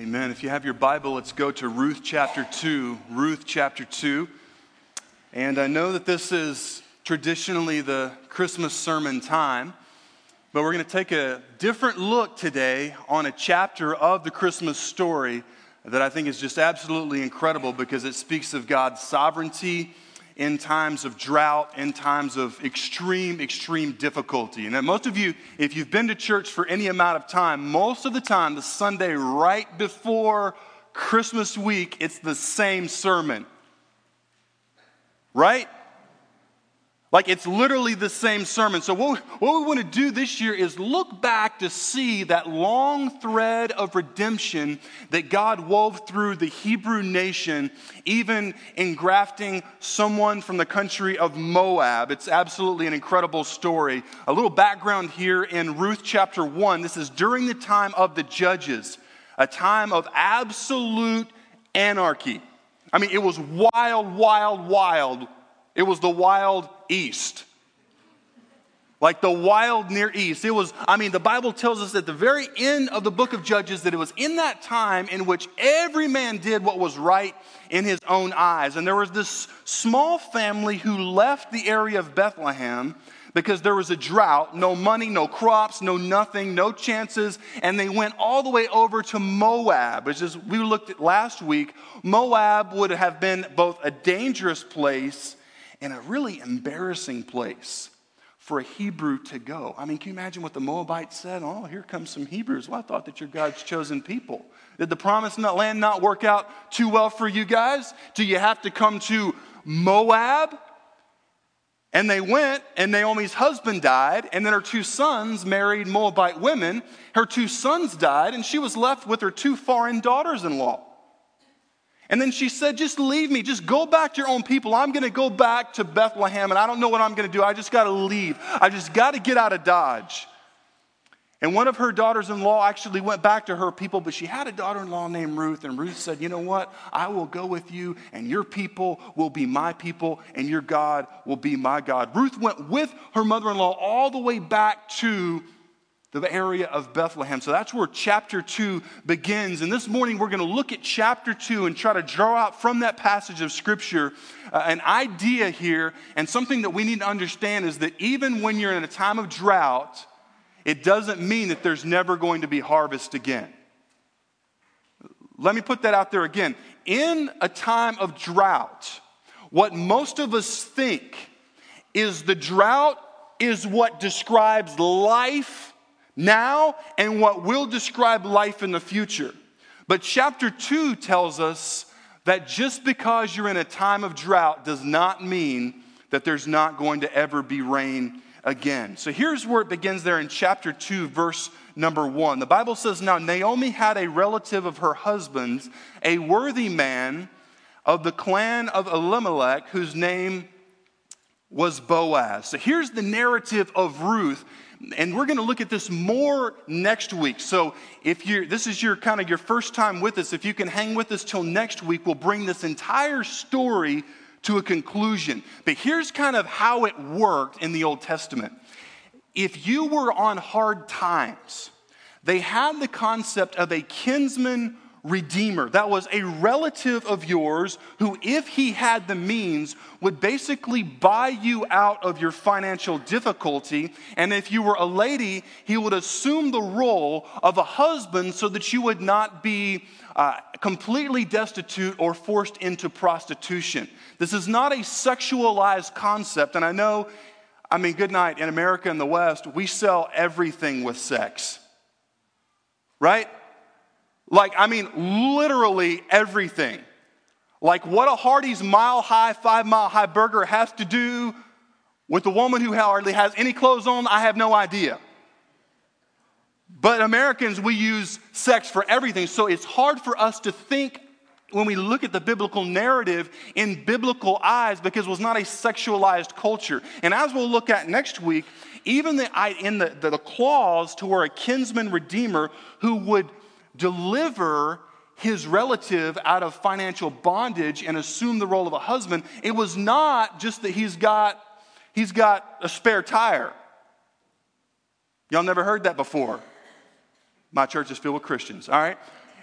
Amen. If you have your Bible, let's go to Ruth chapter 2. Ruth chapter 2. And I know that this is traditionally the Christmas sermon time, but we're going to take a different look today on a chapter of the Christmas story that I think is just absolutely incredible because it speaks of God's sovereignty in times of drought, in times of extreme, extreme difficulty. And most of you, if you've been to church for any amount of time, most of the time, the Sunday right before Christmas week, it's the same sermon. Right? Like it's literally the same sermon. So, what, what we want to do this year is look back to see that long thread of redemption that God wove through the Hebrew nation, even engrafting someone from the country of Moab. It's absolutely an incredible story. A little background here in Ruth chapter 1. This is during the time of the judges, a time of absolute anarchy. I mean, it was wild, wild, wild it was the wild east. Like the wild near east. It was, I mean, the Bible tells us at the very end of the book of Judges that it was in that time in which every man did what was right in his own eyes. And there was this small family who left the area of Bethlehem because there was a drought, no money, no crops, no nothing, no chances, and they went all the way over to Moab, which is we looked at last week. Moab would have been both a dangerous place in a really embarrassing place for a Hebrew to go. I mean, can you imagine what the Moabites said? Oh, here comes some Hebrews. Well, I thought that you're God's chosen people. Did the promised land not work out too well for you guys? Do you have to come to Moab? And they went, and Naomi's husband died, and then her two sons married Moabite women. Her two sons died, and she was left with her two foreign daughters in law. And then she said, Just leave me. Just go back to your own people. I'm going to go back to Bethlehem and I don't know what I'm going to do. I just got to leave. I just got to get out of Dodge. And one of her daughters in law actually went back to her people, but she had a daughter in law named Ruth. And Ruth said, You know what? I will go with you, and your people will be my people, and your God will be my God. Ruth went with her mother in law all the way back to the area of Bethlehem. So that's where chapter 2 begins. And this morning we're going to look at chapter 2 and try to draw out from that passage of Scripture uh, an idea here. And something that we need to understand is that even when you're in a time of drought, it doesn't mean that there's never going to be harvest again. Let me put that out there again. In a time of drought, what most of us think is the drought is what describes life now and what will describe life in the future. But chapter 2 tells us that just because you're in a time of drought does not mean that there's not going to ever be rain again. So here's where it begins there in chapter 2, verse number 1. The Bible says, Now Naomi had a relative of her husband's, a worthy man of the clan of Elimelech, whose name was Boaz. So here's the narrative of Ruth and we're going to look at this more next week. So if you're this is your kind of your first time with us, if you can hang with us till next week, we'll bring this entire story to a conclusion. But here's kind of how it worked in the Old Testament. If you were on hard times, they had the concept of a kinsman redeemer. That was a relative of yours who, if he had the means, would basically buy you out of your financial difficulty. And if you were a lady, he would assume the role of a husband so that you would not be uh, completely destitute or forced into prostitution. This is not a sexualized concept. And I know, I mean, good night, in America and the West, we sell everything with sex. Right? Like, I mean, literally everything. Like, what a Hardee's mile high, five mile high burger has to do with a woman who hardly has any clothes on, I have no idea. But Americans, we use sex for everything. So it's hard for us to think when we look at the biblical narrative in biblical eyes because it was not a sexualized culture. And as we'll look at next week, even the, in the, the, the clause to where a kinsman redeemer who would deliver his relative out of financial bondage and assume the role of a husband, it was not just that he's got, he's got a spare tire. Y'all never heard that before. My church is filled with Christians, all right?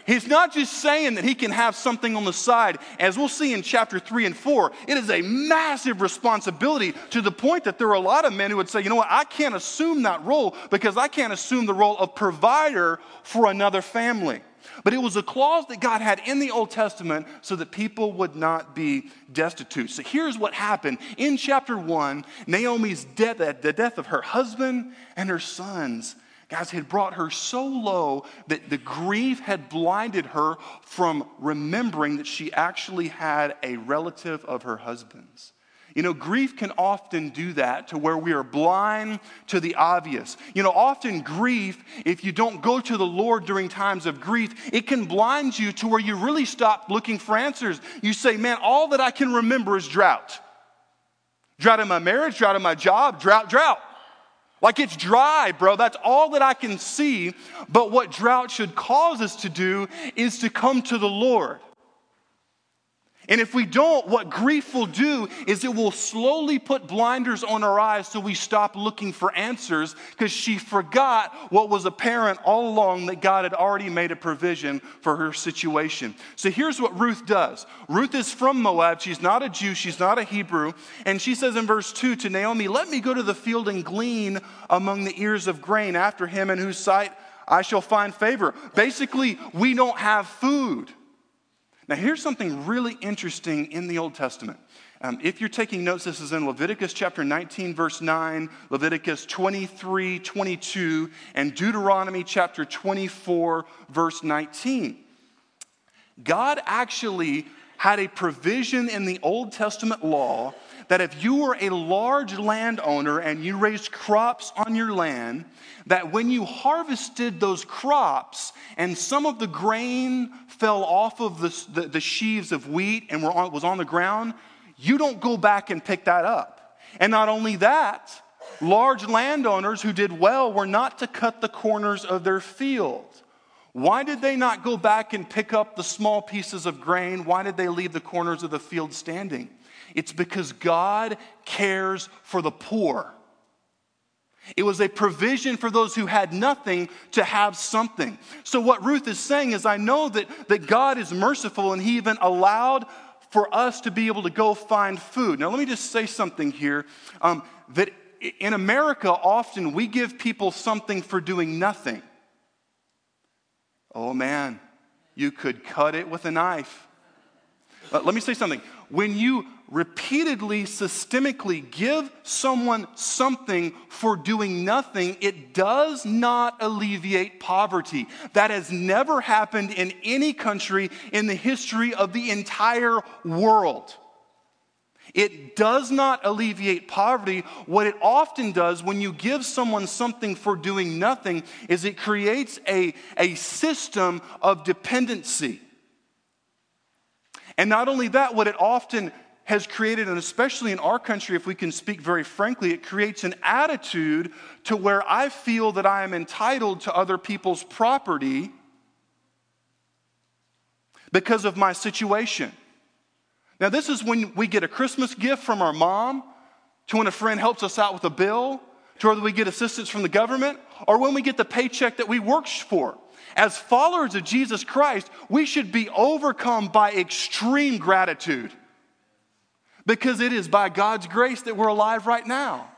He's not just saying that he can have something on the side. As we'll see in chapter 3 and 4, it is a massive responsibility to the point that there are a lot of men who would say, you know what, I can't assume that role because I can't assume the role of provider for another family. But it was a clause that God had in the Old Testament so that people would not be destitute. So here's what happened. In chapter 1, Naomi's death, the death of her husband and her sons, Guys, had brought her so low that the grief had blinded her from remembering that she actually had a relative of her husband's. You know, grief can often do that to where we are blind to the obvious. You know, often grief, if you don't go to the Lord during times of grief, it can blind you to where you really stop looking for answers. You say, man, all that I can remember is drought. Drought in my marriage, drought in my job, drought, drought. Like it's dry, bro. That's all that I can see. But what drought should cause us to do is to come to the Lord. And if we don't, what grief will do is it will slowly put blinders on our eyes so we stop looking for answers because she forgot what was apparent all along that God had already made a provision for her situation. So here's what Ruth does Ruth is from Moab. She's not a Jew, she's not a Hebrew. And she says in verse 2 to Naomi, Let me go to the field and glean among the ears of grain after him in whose sight I shall find favor. Basically, we don't have food. Now, here's something really interesting in the Old Testament. Um, if you're taking notes, this is in Leviticus chapter 19, verse 9, Leviticus 23, 22, and Deuteronomy chapter 24, verse 19. God actually had a provision in the Old Testament law that if you were a large landowner and you raised crops on your land, that when you harvested those crops and some of the grain fell off of the, the, the sheaves of wheat and on, was on the ground, you don't go back and pick that up. And not only that, large landowners who did well were not to cut the corners of their field. Why did they not go back and pick up the small pieces of grain? Why did they leave the corners of the field standing? It's because God cares for the poor. It was a provision for those who had nothing to have something. So, what Ruth is saying is, I know that, that God is merciful and He even allowed for us to be able to go find food. Now, let me just say something here um, that in America, often we give people something for doing nothing. Oh man, you could cut it with a knife. Let me say something. When you repeatedly, systemically give someone something for doing nothing, it does not alleviate poverty. That has never happened in any country in the history of the entire world. It does not alleviate poverty. What it often does when you give someone something for doing nothing is it creates a, a system of dependency. And not only that, what it often has created, and especially in our country, if we can speak very frankly, it creates an attitude to where I feel that I am entitled to other people's property because of my situation. Now, this is when we get a Christmas gift from our mom, to when a friend helps us out with a bill, to whether we get assistance from the government, or when we get the paycheck that we worked for. As followers of Jesus Christ, we should be overcome by extreme gratitude because it is by God's grace that we're alive right now.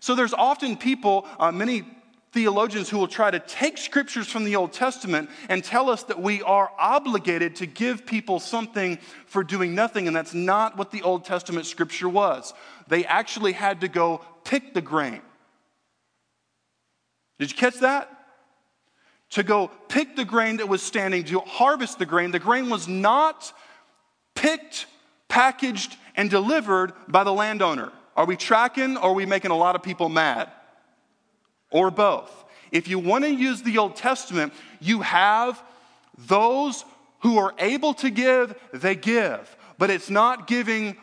So there's often people, uh, many theologians who will try to take scriptures from the Old Testament and tell us that we are obligated to give people something for doing nothing, and that's not what the Old Testament scripture was. They actually had to go pick the grain. Did you catch that? To go pick the grain that was standing, to harvest the grain. The grain was not picked, packaged, and delivered by the landowner. Are we tracking or are we making a lot of people mad? Or both. If you want to use the Old Testament, you have those who are able to give, they give. But it's not giving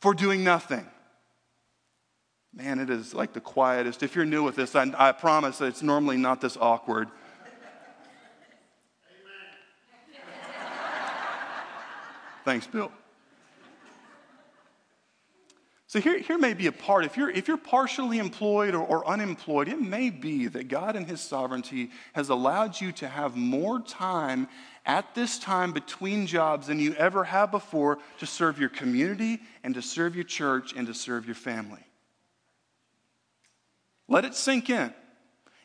for doing nothing. Man, it is like the quietest. If you're new with this, I, I promise that it's normally not this awkward. Amen. Thanks, Bill. So here, here may be a part. If you're, if you're partially employed or, or unemployed, it may be that God in His sovereignty has allowed you to have more time at this time between jobs than you ever have before to serve your community and to serve your church and to serve your family. Let it sink in.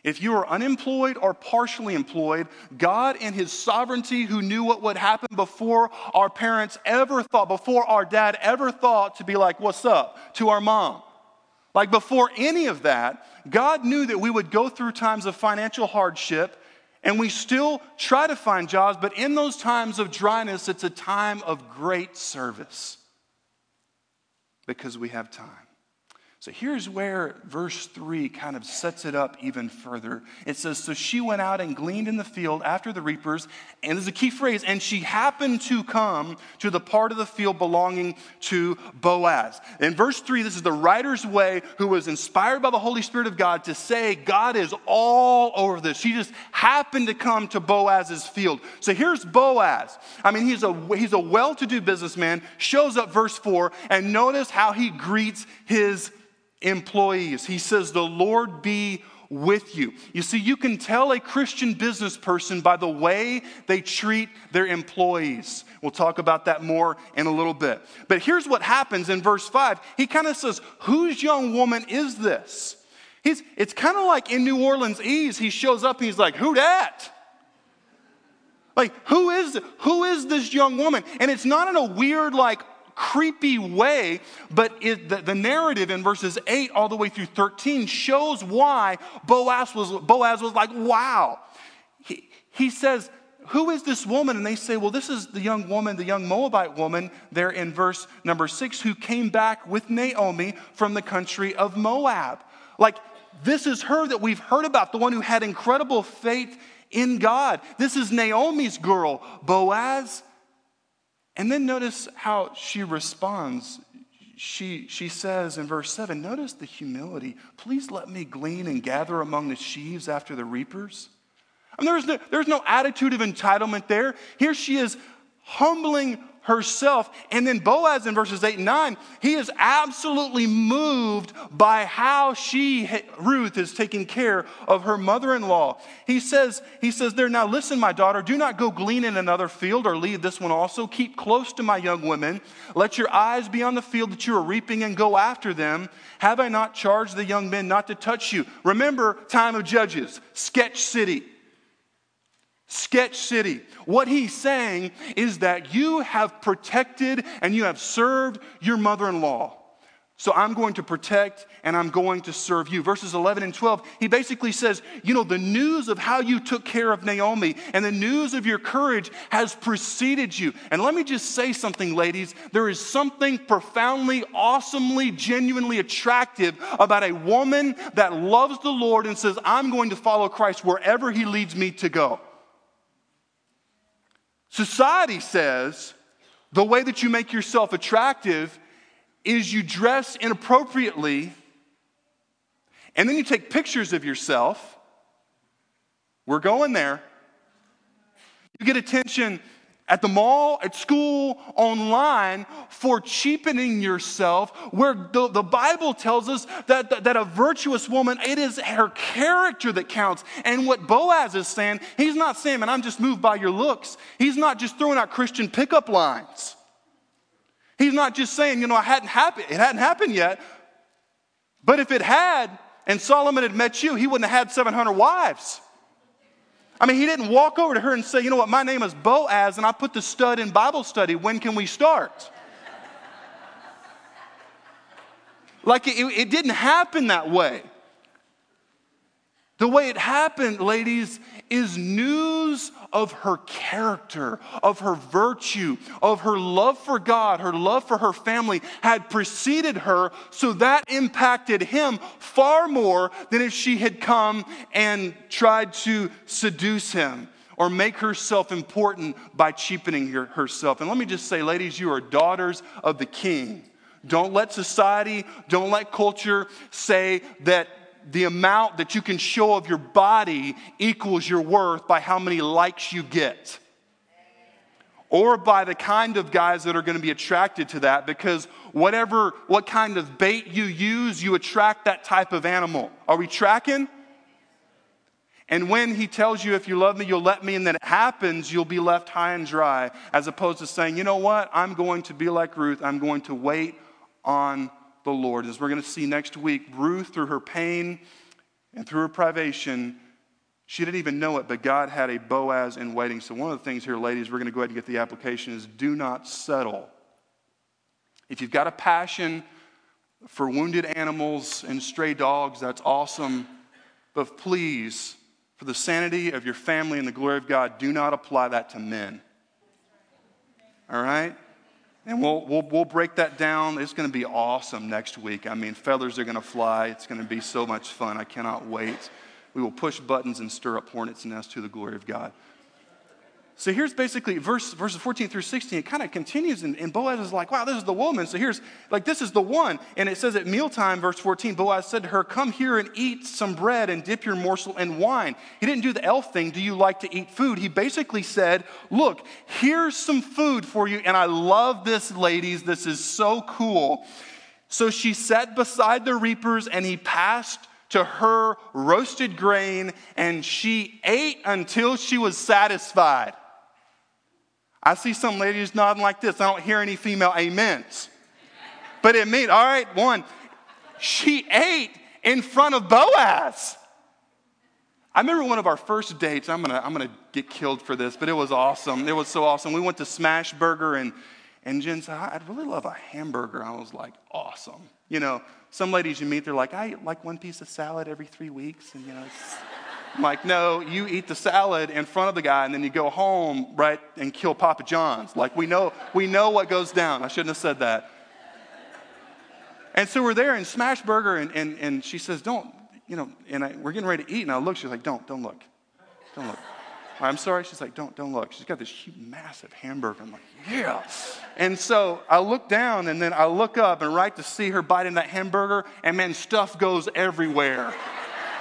If you are unemployed or partially employed, God in His sovereignty, who knew what would happen before our parents ever thought, before our dad ever thought to be like, What's up? to our mom. Like before any of that, God knew that we would go through times of financial hardship and we still try to find jobs, but in those times of dryness, it's a time of great service because we have time. So here's where verse 3 kind of sets it up even further. It says, So she went out and gleaned in the field after the reapers, and there's a key phrase, and she happened to come to the part of the field belonging to Boaz. In verse 3, this is the writer's way who was inspired by the Holy Spirit of God to say, God is all over this. She just happened to come to Boaz's field. So here's Boaz. I mean, he's a, he's a well to do businessman, shows up verse 4, and notice how he greets his employees. He says, The Lord be with you. You see, you can tell a Christian business person by the way they treat their employees. We'll talk about that more in a little bit. But here's what happens in verse 5. He kind of says, Whose young woman is this? He's, it's kind of like in New Orleans Ease, he shows up and he's like, Who dat? Like, who is, who is this young woman? And it's not in a weird, like, creepy way, but it, the, the, narrative in verses 8 all the way through 13 shows why Boaz was, Boaz was like, wow. He, he says, Who is this woman? And they say, Well, this is the young woman, the young Moabite woman, there in verse number 6, who came back with Naomi from the country of Moab. Like, this is her that we've heard about, the one who had incredible faith in God. This is Naomi's girl, Boaz. And then notice how she responds. She, she says in verse 7 notice the humility. Please let me glean and gather among the sheaves after the reapers. I mean, there's, no, there's no attitude of entitlement there. Here she is humbling herself. And then Boaz in verses 8 and 9, he is absolutely moved by how she, Ruth, is taking care of her mother in law. He says, he says there, now listen, my daughter, do not go glean in another field or leave this one also. Keep close to my young women. Let your eyes be on the field that you are reaping and go after them. Have I not charged the young men not to touch you? Remember, time of Judges, sketch city. Sketch City. What he's saying is that you have protected and you have served your mother in law. So I'm going to protect and I'm going to serve you. Verses 11 and 12, he basically says, You know, the news of how you took care of Naomi and the news of your courage has preceded you. And let me just say something, ladies. There is something profoundly, awesomely, genuinely attractive about a woman that loves the Lord and says, I'm going to follow Christ wherever he leads me to go. Society says the way that you make yourself attractive is you dress inappropriately and then you take pictures of yourself. We're going there. You get attention at the mall, at school, online for cheapening yourself, where the, the Bible tells us that, that, that, a virtuous woman, it is her character that counts. And what Boaz is saying, he's not saying, man, I'm just moved by your looks. He's not just throwing out Christian pickup lines. He's not just saying, you know, I hadn't happened, it hadn't happened yet. But if it had, and Solomon had met you, he wouldn't have had 700 wives. I mean, he didn't walk over to her and say, You know what, my name is Boaz, and I put the stud in Bible study. When can we start? like, it, it didn't happen that way. The way it happened, ladies, is news of her character, of her virtue, of her love for God, her love for her family had preceded her, so that impacted him far more than if she had come and tried to seduce him or make herself important by cheapening her, herself. And let me just say, ladies, you are daughters of the king. Don't let society, don't let culture say that the amount that you can show of your body equals your worth by how many likes you get. Or by the kind of guys that are going to be attracted to that because whatever what kind of bait you use you attract that type of animal. Are we tracking? And when he tells you if you love me you'll let me and then it happens you'll be left high and dry as opposed to saying you know what? I'm going to be like ruth. I'm going to wait on the lord as we're going to see next week ruth through her pain and through her privation she didn't even know it, but God had a Boaz in waiting. So, one of the things here, ladies, we're going to go ahead and get the application is do not settle. If you've got a passion for wounded animals and stray dogs, that's awesome. But please, for the sanity of your family and the glory of God, do not apply that to men. All right? And we'll, we'll, we'll break that down. It's going to be awesome next week. I mean, feathers are going to fly. It's going to be so much fun. I cannot wait. We will push buttons and stir up hornets' nests to the glory of God. So here's basically verse, verses 14 through 16. It kind of continues, and, and, Boaz is like, wow, this is the woman. So here's, like, this is the one. And it says at mealtime, verse 14, Boaz said to her, Come here and eat some bread and dip your morsel in wine. He didn't do the elf thing, do you like to eat food? He basically said, Look, here's some food for you. And I love this, ladies. This is so cool. So she sat beside the reapers, and he passed to her roasted grain, and she ate until she was satisfied. I see some ladies nodding like this. I don't hear any female amens. But it means, all right, one, she ate in front of Boaz. I remember one of our first dates. I'm gonna, I'm gonna get killed for this, but it was awesome. It was so awesome. We went to Smashburger, and, and Jen said, I'd really love a hamburger. I was like, awesome. You know, some ladies you meet, they're like, I eat like one piece of salad every three weeks. And, you know, I'm like, no, you eat the salad in front of the guy and then you go home, right, and kill Papa John's. Like, we know, we know what goes down. I shouldn't have said that. And so we're there in Smashburger, and, and, and she says, don't, you know, and I, we're getting ready to eat. And I look, she's like, don't, don't look. Don't look. I'm sorry. She's like, don't, don't look. She's got this huge, massive hamburger. I'm like, yeah. And so I look down and then I look up and right to see her biting that hamburger, and man, stuff goes everywhere.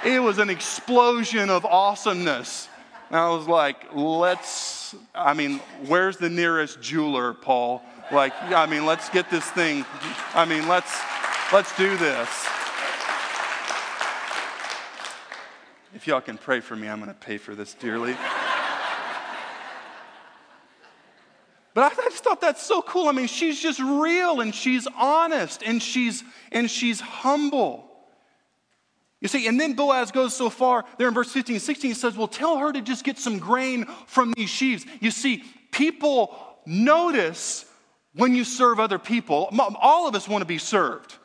It was an explosion of awesomeness. And I was like, let's, I mean, where's the nearest jeweler, Paul? Like, I mean, let's get this thing, I mean, let's, let's do this. If y'all can pray for me, I'm going to pay for this dearly. But I, I just thought that's so cool. I mean, she's just real and she's honest and she's and she's humble. You see, and then Boaz goes so far there in verse 15 and 16, he says, Well, tell her to just get some grain from these sheaves. You see, people notice when you serve other people. All of us want to be served,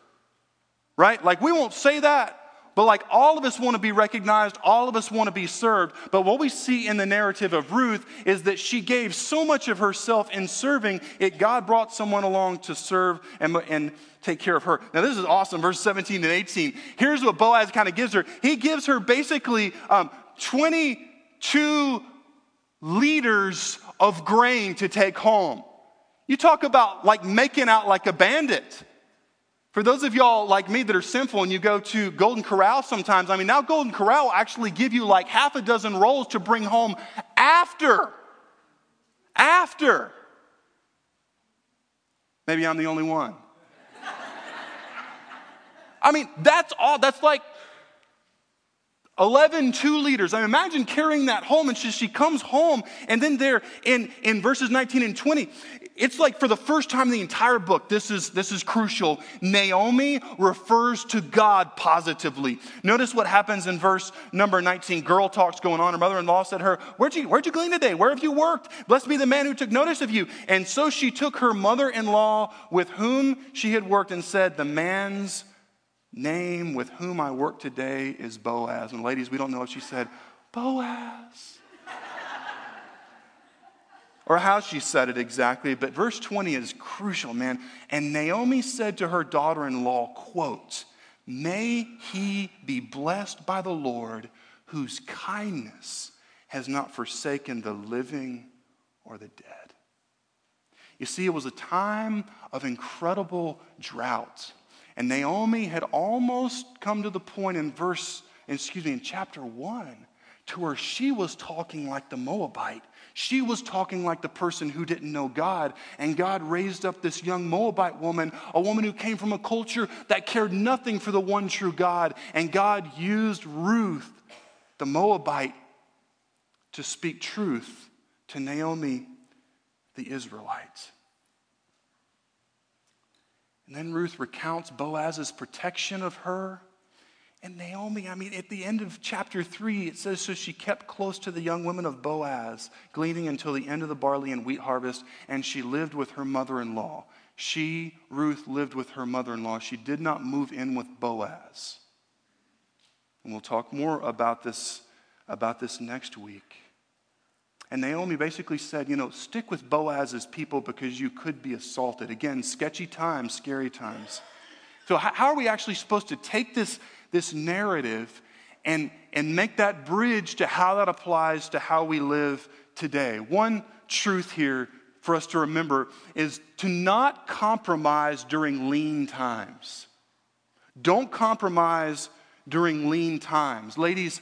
right? Like, we won't say that, but like all of us want to be recognized, all of us want to be served. But what we see in the narrative of Ruth is that she gave so much of herself in serving, it God brought someone along to serve and, and take care of her. Now, this is awesome. Verse 17 and 18. Here's what Boaz kind of gives her. He gives her basically um, 22 liters of grain to take home. You talk about like making out like a bandit. For those of y'all like me that are sinful and you go to Golden Corral sometimes, I mean, now Golden Corral actually give you like half a dozen rolls to bring home after. After. Maybe I'm the only one. I mean, that's all, that's like 11 two liters. I imagine carrying that home and she, she comes home and then there in, in verses 19 and 20, it's like for the first time in the entire book, this is, this is crucial. Naomi refers to God positively. Notice what happens in verse number 19. Girl talks going on. Her mother in law said to her, where'd you, where'd you glean today? Where have you worked? Blessed be the man who took notice of you. And so she took her mother in law with whom she had worked and said, The man's name with whom I work today is Boaz. And ladies, we don't know if she said, Boaz or how she said it exactly, but verse 20 is crucial, man. And Naomi said to her daughter in law, quote, May he be blessed by the Lord, whose kindness has not forsaken the living or the dead. You see, it was a time of incredible drought. And Naomi had almost come to the point in verse, excuse me, in chapter one to where she was talking like the Moabite. She was talking like the person who didn't know God. And God raised up this young Moabite woman, a woman who came from a culture that cared nothing for the one true God. And God used Ruth, the Moabite, to speak truth to Naomi, the Israelites. And then Ruth recounts Boaz's protection of her and Naomi, I mean, at the end of chapter 3, it says, So she kept close to the young women of Boaz, gleaning until the end of the barley and wheat harvest, and she lived with her mother in law. She, Ruth, lived with her mother in law. She did not move in with Boaz. And we'll talk more about this, about this next week. And Naomi basically said, you know, stick with Boaz's people because you could be assaulted. Again, sketchy times, scary times. So, how are we actually supposed to take this? this narrative and, and make that bridge to how that applies to how we live today. One truth here for us to remember is to not compromise during lean times. Don't compromise during lean times. Ladies,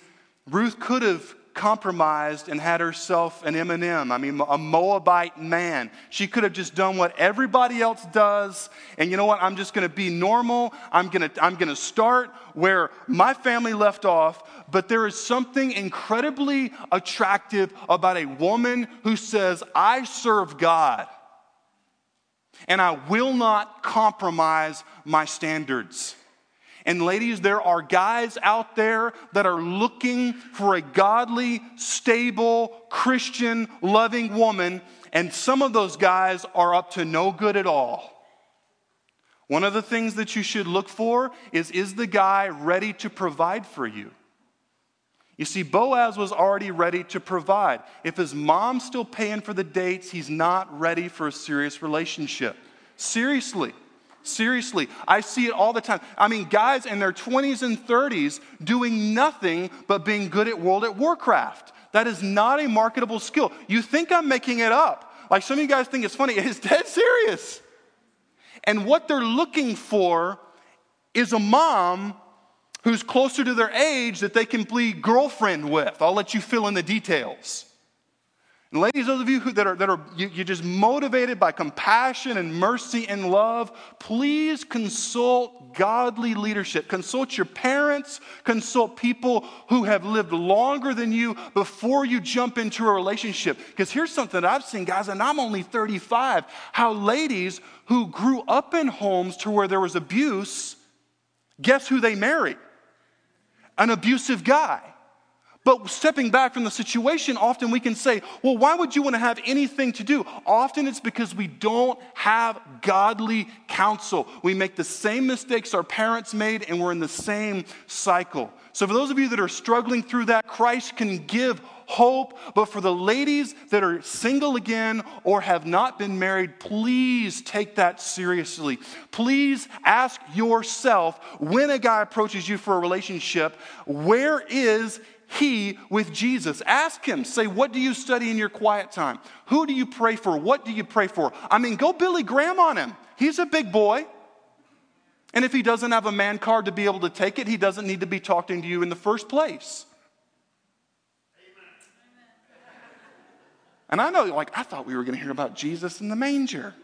Ruth could have compromised and had herself an M&M. I mean, a Moabite man. She could have just done what everybody else does. And you know what? I'm just going to be normal. I'm going to, I'm going to start where my family left off. But there is something incredibly attractive about a woman who says, I serve God. And I will not compromise my standards. And ladies, there are guys out there that are looking for a godly, stable, Christian, loving woman, and some of those guys are up to no good at all. One of the things that you should look for is is the guy ready to provide for you? You see, Boaz was already ready to provide. If his mom's still paying for the dates, he's not ready for a serious relationship. Seriously. Seriously, I see it all the time. I mean, guys in their 20s and 30s doing nothing but being good at World of Warcraft. That is not a marketable skill. You think I'm making it up. Like some of you guys think it's funny. It's dead serious. And what they're looking for is a mom who's closer to their age that they can be girlfriend with. I'll let you fill in the details. And ladies, those of you who, that are, that are you, you're just motivated by compassion and mercy and love, please consult godly leadership. Consult your parents, consult people who have lived longer than you before you jump into a relationship. Because here's something that I've seen, guys, and I'm only 35, how ladies who grew up in homes to where there was abuse, guess who they marry? An abusive guy. But stepping back from the situation, often we can say, well, why would you want to have anything to do? Often it's because we don't have godly counsel. We make the same mistakes our parents made, and we're in the same cycle. So, for those of you that are struggling through that, Christ can give hope. But for the ladies that are single again or have not been married, please take that seriously. Please ask yourself when a guy approaches you for a relationship, where is he with Jesus. Ask him, say, What do you study in your quiet time? Who do you pray for? What do you pray for? I mean, go Billy Graham on him. He's a big boy. And if he doesn't have a man card to be able to take it, he doesn't need to be talking to you in the first place. And I know, like, I thought we were going to hear about Jesus in the manger.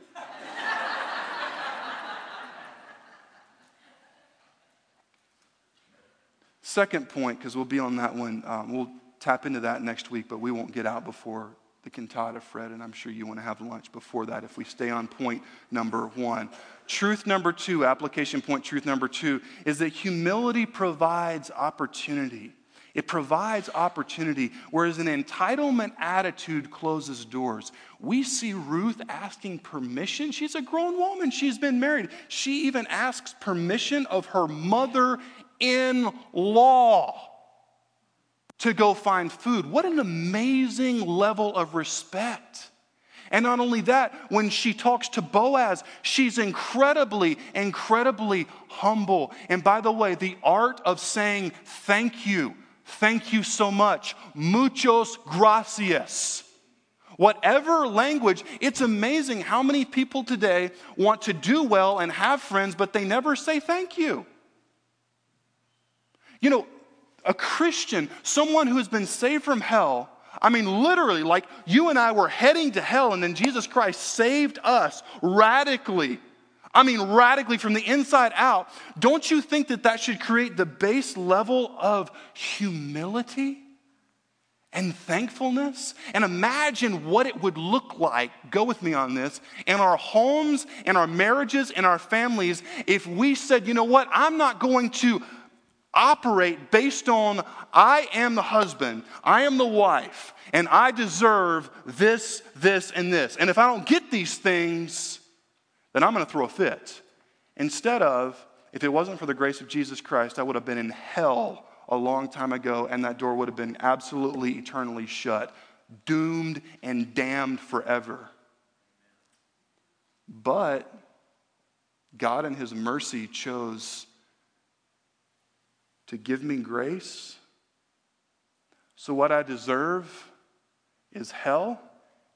Second point, because we'll be on that one, um, we'll tap into that next week, but we won't get out before the cantata, Fred, and I'm sure you want to have lunch before that if we stay on point number one. Truth number two, application point truth number two, is that humility provides opportunity. It provides opportunity, whereas an entitlement attitude closes doors. We see Ruth asking permission. She's a grown woman, she's been married. She even asks permission of her mother in law to go find food. What an amazing level of respect. And not only that, when she talks to Boaz, she's incredibly, incredibly humble. And by the way, the art of saying thank you, thank you so much, muchos gracias. Whatever language, it's amazing how many people today want to do well and have friends, but they never say thank you. You know, a Christian, someone who has been saved from hell, I mean, literally, like you and I were heading to hell, and then Jesus Christ saved us radically. I mean, radically from the inside out. Don't you think that that should create the base level of humility and thankfulness? And imagine what it would look like, go with me on this, in our homes, in our marriages, in our families, if we said, you know what, I'm not going to operate based on I am the husband, I am the wife, and I deserve this, this, and this. And if I don't get these things, then I'm going to throw a fit. Instead of, if it wasn't for the grace of Jesus Christ, I would have been in hell a long time ago, and that door would have been absolutely eternally shut, doomed and damned forever. But God, in His mercy, chose to give me grace. So, what I deserve is hell.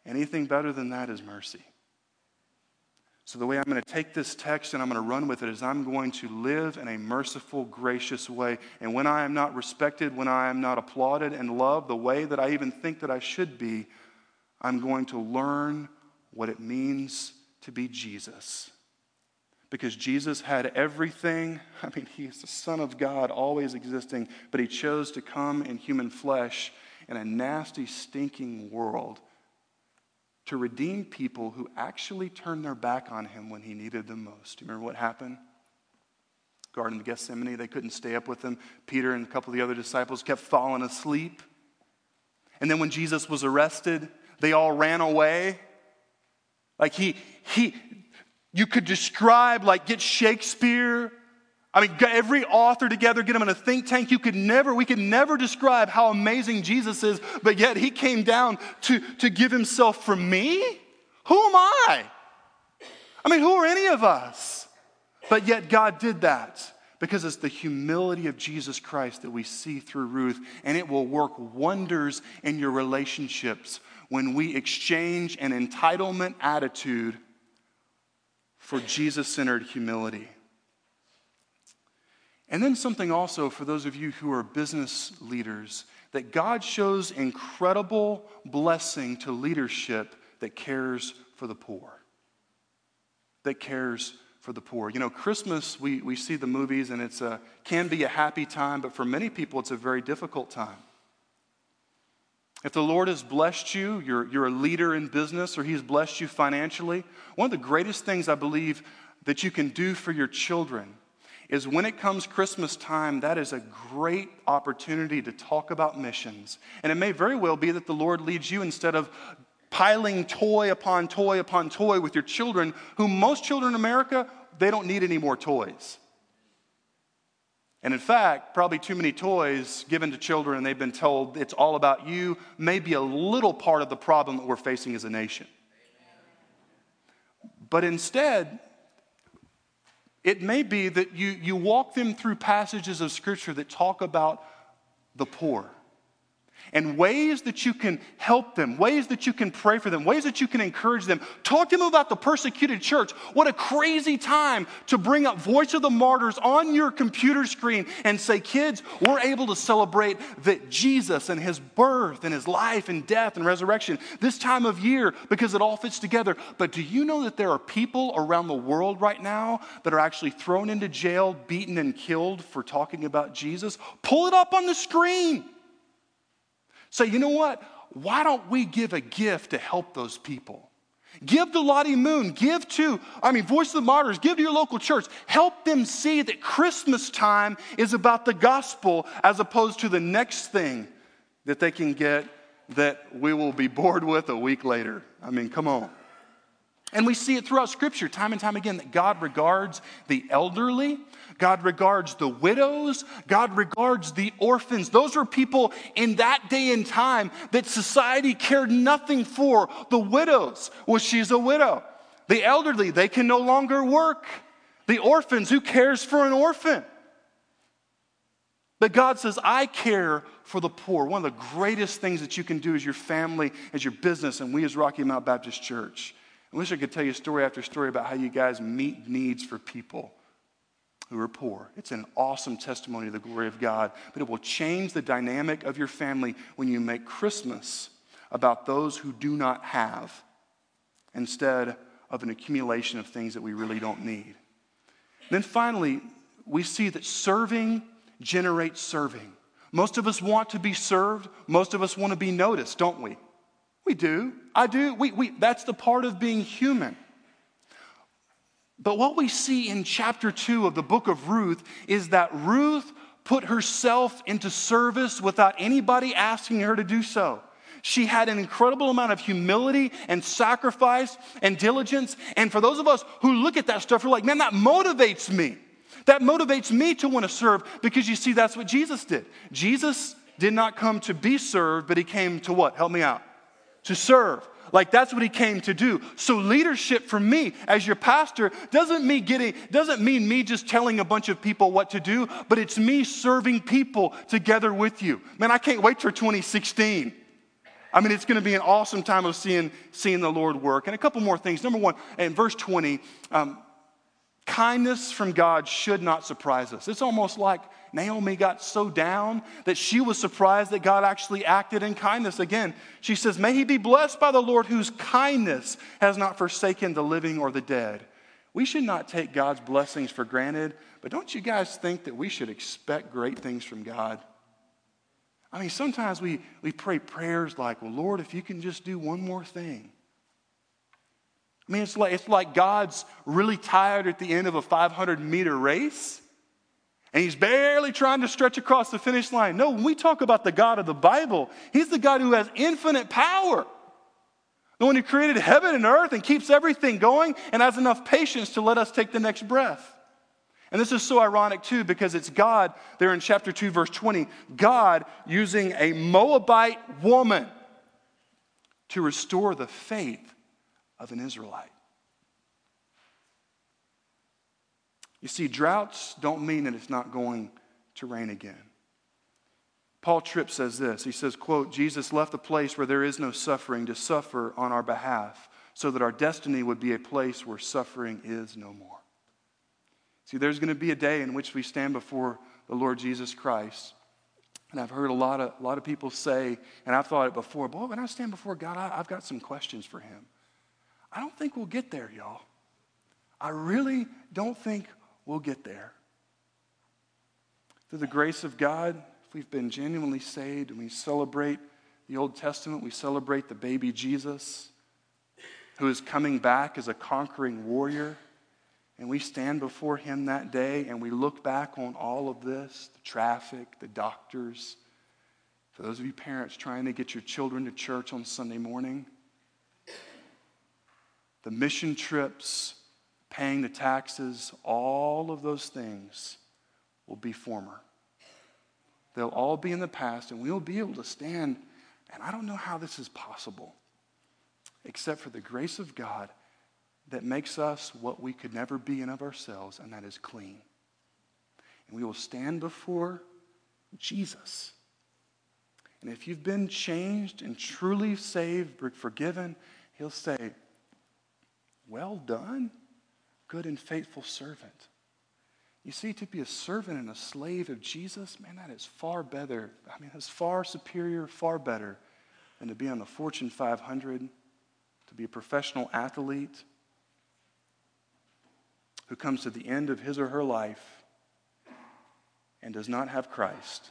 Anything better than that is mercy. So, the way I'm going to take this text and I'm going to run with it is I'm going to live in a merciful, gracious way. And when I am not respected, when I am not applauded and loved the way that I even think that I should be, I'm going to learn what it means to be Jesus because Jesus had everything. I mean, he's the Son of God, always existing, but he chose to come in human flesh in a nasty, stinking world to redeem people who actually turned their back on him when he needed them most. Do you remember what happened? Garden of Gethsemane, they couldn't stay up with him. Peter and a couple of the other disciples kept falling asleep. And then when Jesus was arrested, they all ran away. Like he, he, you could describe, like, get Shakespeare. I mean, every author together, get them in a think tank. You could never, we could never describe how amazing Jesus is, but yet he came down to, to give himself for me? Who am I? I mean, who are any of us? But yet God did that because it's the humility of Jesus Christ that we see through Ruth, and it will work wonders in your relationships when we exchange an entitlement attitude for Jesus centered humility. And then something also for those of you who are business leaders that God shows incredible blessing to leadership that cares for the poor. That cares for the poor. You know, Christmas, we, we see the movies and it's a, can be a happy time, but for many people, it's a very difficult time. If the Lord has blessed you, you're, you're a leader in business, or He's blessed you financially, one of the greatest things I believe that you can do for your children is when it comes Christmas time, that is a great opportunity to talk about missions. And it may very well be that the Lord leads you instead of piling toy upon toy upon toy with your children, who most children in America, they don't need any more toys. And in fact, probably too many toys given to children and they've been told it's all about you may be a little part of the problem that we're facing as a nation. But instead, it may be that you, you walk them through passages of Scripture that talk about the poor and ways that you can help them, ways that you can pray for them, ways that you can encourage them. Talk to them about the persecuted church. What a crazy time to bring up Voice of the Martyrs on your computer screen and say, kids, we're able to celebrate that Jesus and his birth and his life and death and resurrection this time of year because it all fits together. But do you know that there are people around the world right now that are actually thrown into jail, beaten, and killed for talking about Jesus? Pull it up on the screen. Say, you know what? Why don't we give a gift to help those people? Give to Lottie Moon, give to, I mean, Voice of the Martyrs, give to your local church. Help them see that Christmas time is about the gospel as opposed to the next thing that they can get that we will be bored with a week later. I mean, come on. And we see it throughout Scripture time and time again that God regards the elderly, God regards the widows, God regards the orphans. Those were people in that day and time that society cared nothing for. The widows, well, she's a widow. The elderly, they can no longer work. The orphans, who cares for an orphan? But God says, I care for the poor. One of the greatest things that you can do as your family, as your business, and we as Rocky Mount Baptist Church I wish I could tell you story after story about how you guys meet needs for people. who are poor. It's an awesome testimony of the glory of God, but it will change the dynamic of your family when you make Christmas about those who do not have instead of an accumulation of things that we really don't need. Then finally, we see that serving generates serving. Most of us want to be served, most of us want to be noticed, don't we? We do. I do. We, we, that's the part of being human. But what we see in chapter 2 of the book of Ruth is that Ruth put herself into service without anybody asking her to do so. She had an incredible amount of humility and sacrifice and diligence. And for those of us who look at that stuff, we're like, man, that motivates me. That motivates me to want to serve because you see, that's what Jesus did. Jesus did not come to be served, but he came to what? Help me out. To serve. Like that's what he came to do. So leadership for me as your pastor doesn't mean getting doesn't mean me just telling a bunch of people what to do, but it's me serving people together with you. Man, I can't wait for 2016. I mean, it's going to be an awesome time of seeing, seeing the Lord work. And a couple more things. Number one, in verse 20, um, kindness from God should not surprise us. It's almost like Naomi got so down that she was surprised that God actually acted in kindness. Again, she says, May he be blessed by the Lord whose kindness has not forsaken the living or the dead. We should not take God's blessings for granted, but don't you guys think that we should expect great things from God? I mean, sometimes we, we pray prayers like, Well, Lord, if you can just do one more thing. I mean, it's like, it's like God's really tired at the end of a 500 meter race and he's barely trying to stretch across the finish line. No, when we talk about the God of the Bible, he's the God who has infinite power. The one who created heaven and earth and keeps everything going and has enough patience to let us take the next breath. And this is so ironic too because it's God there in chapter 2, verse 20, God using a Moabite woman to restore the faith of an Israelite. You see, droughts don't mean that it's not going to rain again. Paul Tripp says this. He says, quote, Jesus left a place where there is no suffering to suffer on our behalf so that our destiny would be a place where suffering is no more. See, there's going to be a day in which we stand before the Lord Jesus Christ. And I've heard a lot of, a lot of people say, and I've thought it before, boy, when I stand before God, I, I've got some questions for him. I don't think we'll get there, y'all. I really don't think We'll get there. Through the grace of God, if we've been genuinely saved and we celebrate the Old Testament, we celebrate the baby Jesus who is coming back as a conquering warrior. And we stand before him that day and we look back on all of this the traffic, the doctors. For those of you parents trying to get your children to church on Sunday morning, the mission trips, paying the taxes, all of those things will be former. They'll all be in the past, and we'll be able to stand. And I don't know how this is possible, except for the grace of God that makes us what we could never be in of ourselves, and that is clean. And we will stand before Jesus. And if you've been changed and truly saved, forgiven, he'll say, Well done good and faithful servant. You see, to be a servant and a slave of Jesus, man, that is far better. I mean, that's far superior, far better than to be on the Fortune 500, to be a professional athlete who comes to the end of his or her life and does not have Christ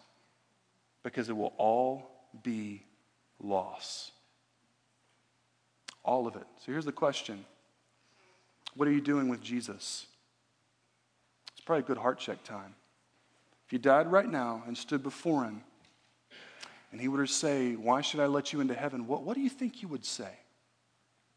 because it will all be loss. All of it. So here's the question what are you doing with Jesus? It's probably a good heart check time. If you died right now and stood before him, and he were to say, Why should I let you into heaven? What, what do you think you would say?